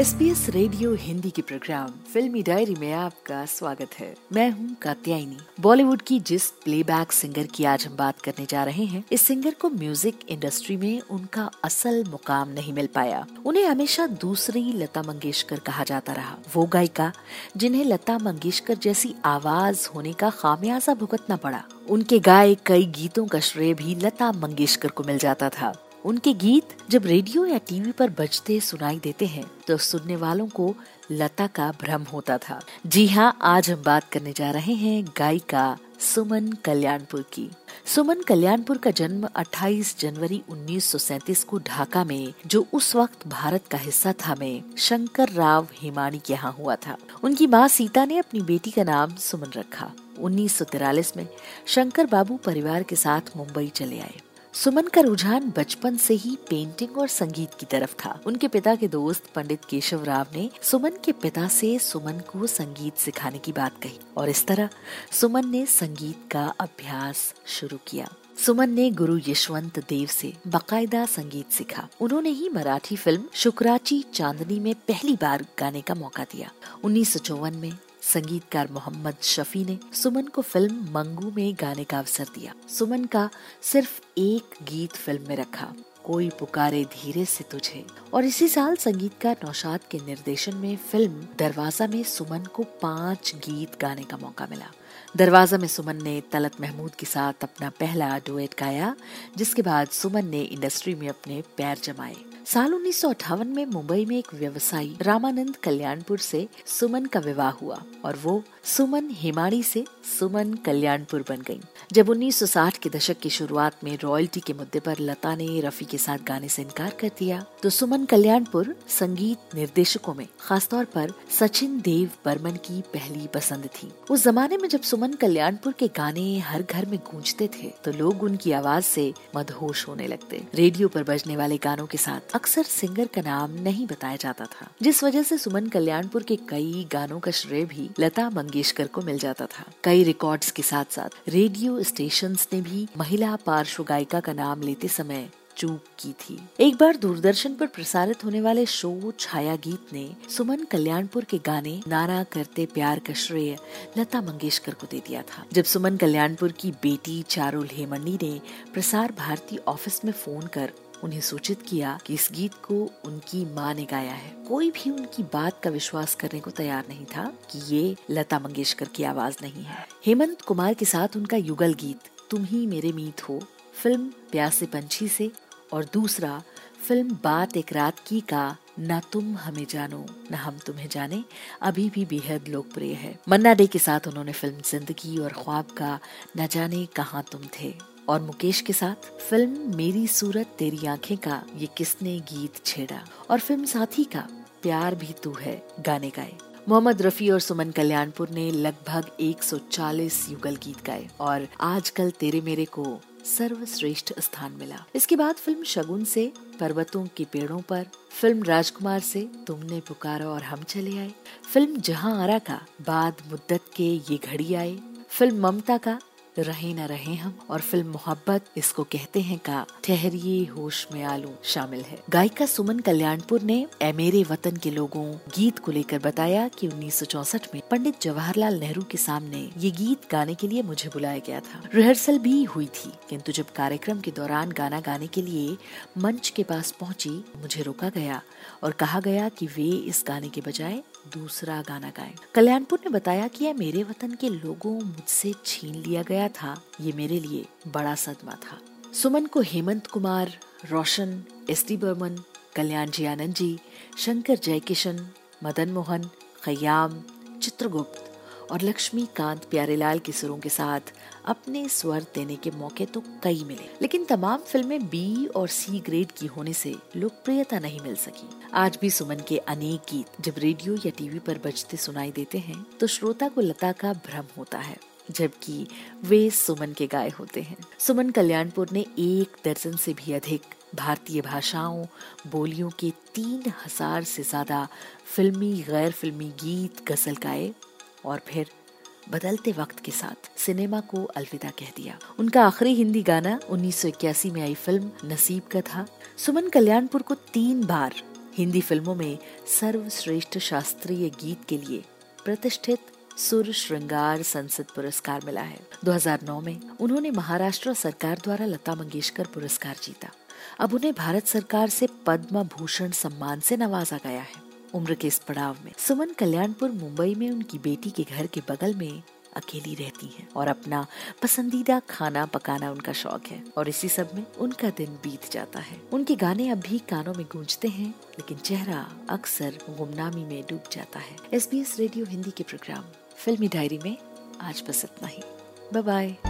S P S radio Hindi के programme फिल्मी diary में आपका स्वागत है। मैं हूँ कात्यायनी। बॉलीवुड की जिस प्लेबैक सिंगर की आज हम बात करने जा रहे हैं, इस सिंगर को म्यूज़िक इंडस्ट्री में उनका असल मुकाम नहीं मिल पाया। उन्हें हमेशा दूसरी लता मंगेशकर कहा जाता रहा। वो गायिका, जिन्हें लता मंगेशकर जैसी आवाज़ होने का खामियाजा भुगतना पड़ा। उनके गाए कई गीतों का श्रेय भी लता मंगेशकर को मिल जाता था। उनके गीत जब रेडियो या टीवी पर बजते, सुनाई देते हैं तो सुनने वालों को लता का भ्रम होता था। जी हाँ आज हम बात करने जा रहे हैं गायिका सुमन कल्याणपुर की। सुमन कल्याणपुर का जन्म 28 जनवरी 1937 को ढाका में, जो उस वक्त भारत का हिस्सा था में, शंकर राव हिमानी के यहाँ हुआ था। उनकी माँ सीता ने अपनी बेटी का नाम सुमन रखा। उन्नीस में शंकर बाबू परिवार के साथ मुंबई चले आए। सुमन का रुझान बचपन से ही पेंटिंग और संगीत की तरफ़ था। उनके पिता के दोस्त पंडित केशव राव ने सुमन के पिता से सुमन को संगीत सिखाने की बात कही और इस तरह सुमन ने संगीत का अभ्यास शुरू किया। सुमन ने गुरु यशवंत देव से बाकायदा संगीत सीखा। उन्होंने ही मराठी फ़िल्म शुक्राची चांदनी में पहली बार गाने का मौका दिया। उन्नीस सौ चौवन में संगीतकार मोहम्मद शफी ने सुमन को फ़िल्म मंगू में गाने का अवसर दिया। सुमन का सिर्फ़ एक गीत फ़िल्म में रखा, कोई पुकारे धीरे से तुझे। और इसी साल संगीतकार नौशाद के निर्देशन में फ़िल्म दरवाज़ा में सुमन को पाँच गीत गाने का मौका मिला। दरवाज़ा में सुमन ने तलत महमूद के साथ अपना पहला डुएट गाया, जिसके बाद सुमन ने इंडस्ट्री में अपने पैर जमाए। साल उन्नीस सौ अठावन में मुंबई में एक व्यवसायी रामानंद कल्याणपुर से सुमन का विवाह हुआ और वो सुमन हिमाड़ी से सुमन कल्याणपुर बन गई जब 1960 के दशक की शुरुआत में रॉयल्टी के मुद्दे पर लता ने रफी के साथ गाने से इनकार कर दिया तो सुमन कल्याणपुर संगीत निर्देशकों में, खासतौर पर सचिन देव बर्मन की पहली पसंद थी। उस जमाने में जब सुमन कल्याणपुर के गाने हर घर में गूंजते थे तो लोग उनकी आवाज़ से मदहोश होने लगते। रेडियो पर बजने वाले गानों के साथ अक्सर सिंगर का नाम नहीं बताया जाता था, जिस वजह से सुमन कल्याणपुर के कई गानों का श्रेय भी लता मंगेशकर को मिल जाता था। कई रिकॉर्ड्स के साथ साथ रेडियो स्टेशन ने भी महिला पार्श्व गायिका का नाम लेते समय चूक की थी। एक बार दूरदर्शन पर प्रसारित होने वाले शो छाया गीत ने सुमन कल्याणपुर के गाने नाना करते प्यार का श्रेय लता मंगेशकर को दे दिया था। जब सुमन कल्याणपुर की बेटी चारुल हेमंडी ने प्रसार भारती ऑफ़िस में फ़ोन कर उन्हें सूचित किया कि इस गीत को उनकी माँ ने गाया है। कोई भी उनकी बात का विश्वास करने को तैयार नहीं था कि ये लता मंगेशकर की आवाज़ नहीं है। हेमंत कुमार के साथ उनका युगल गीत, तुम ही मेरे मीत हो, फ़िल्म प्यासे पंछी से, और दूसरा, फ़िल्म बात एक रात की का, न तुम हमें जानो, न हम तुम्हें जाने, अभी भी बेहद लोकप्रिय है। मन्ना डे के साथ उन्होंने फ़िल्म ज़िंदगी और ख्वाब का, न जाने कहाँ तुम थे। और मुकेश के साथ, फ़िल्म मेरी सूरत तेरी आँखें का ये किसने गीत छेड़ा? और फ़िल्म साथी का, प्यार भी तू है, गाने गाए। मोहम्मद रफी और सुमन कल्याणपुर ने लगभग 140 युगल गीत गाए और आजकल तेरे मेरे को सर्वश्रेष्ठ स्थान मिला। इसके बाद फ़िल्म शगुन से, पर्वतों के पेड़ों पर, फ़िल्म राजकुमार से तुमने पुकारा और हम चले आए। फ़िल्म जहाँ आरा का, बाद मुद्दत के ये घड़ी आए। फ़िल्म ममता का रहे न रहे हम, और फ़िल्म मोहब्बत इसको कहते हैं का ठहरिए होश में आलू शामिल है। गायिका सुमन कल्याणपुर ने ए मेरे वतन के लोगों गीत को लेकर बताया कि 1964 में पंडित जवाहरलाल नेहरू के सामने ये गीत गाने के लिए मुझे बुलाया गया था। रिहर्सल भी हुई थी, किंतु जब कार्यक्रम के दौरान गाना गाने के लिए मंच के पास पहुँची, मुझे रोका गया और कहा गया कि वे इस गाने के बजाय दूसरा गाना गाएँ। कल्याणपुर ने बताया कि यह मेरे वतन के लोगों मुझसे छीन लिया गया था ये मेरे लिए बड़ा सदमा था सुमन को हेमंत कुमार, रोशन एस डी बर्मन, कल्याण जी आनंद जी, शंकर जयकिशन, मदन मोहन, खयाम, चित्रगुप्त और लक्ष्मीकांत प्यारेलाल के सुरों के साथ अपने स्वर देने के मौके तो कई मिले, लेकिन तमाम फ़िल्में बी और सी ग्रेड की होने से लोकप्रियता नहीं मिल सकी। आज भी सुमन के अनेक गीत जब रेडियो या टीवी पर बजते सुनाई देते हैं तो श्रोता को लता का भ्रम होता है, जबकि वे सुमन के गाय होते हैं। सुमन कल्याणपुर ने एक दर्जन से भी अधिक भारतीय भाषाओं, बोलियों के तीन हज़ार से ज़्यादा फिल्मी, गैर फिल्मी गीत, गज़ल गाए। और फिर बदलते वक्त के साथ सिनेमा को अलविदा कह दिया। उनका आखिरी हिंदी गाना उन्नीस सौ इक्यासी में आई फ़िल्म नसीब का था। सुमन कल्याणपुर को तीन बार हिंदी फ़िल्मों में सर्वश्रेष्ठ शास्त्रीय गीत के लिए प्रतिष्ठित सुर श्रृंगार संसद पुरस्कार मिला है। 2009 में उन्होंने महाराष्ट्र सरकार द्वारा लता मंगेशकर पुरस्कार जीता। अब उन्हें भारत सरकार से पद्म भूषण सम्मान से नवाजा गया है। उम्र के इस पड़ाव में। सुमन कल्याणपुर, मुंबई में उनकी बेटी के घर के बगल में अकेली रहती हैं और अपना पसंदीदा खाना पकाना उनका शौक है और इसी सब में उनका दिन बीत जाता है। उनके गाने अब भी कानों में गूंजते हैं, लेकिन चेहरा अक्सर गुमनामी में डूब जाता है। एसबीएस रेडियो हिंदी के प्रोग्राम, फिल्मी डायरी में आज बस इतना ही। Bye bye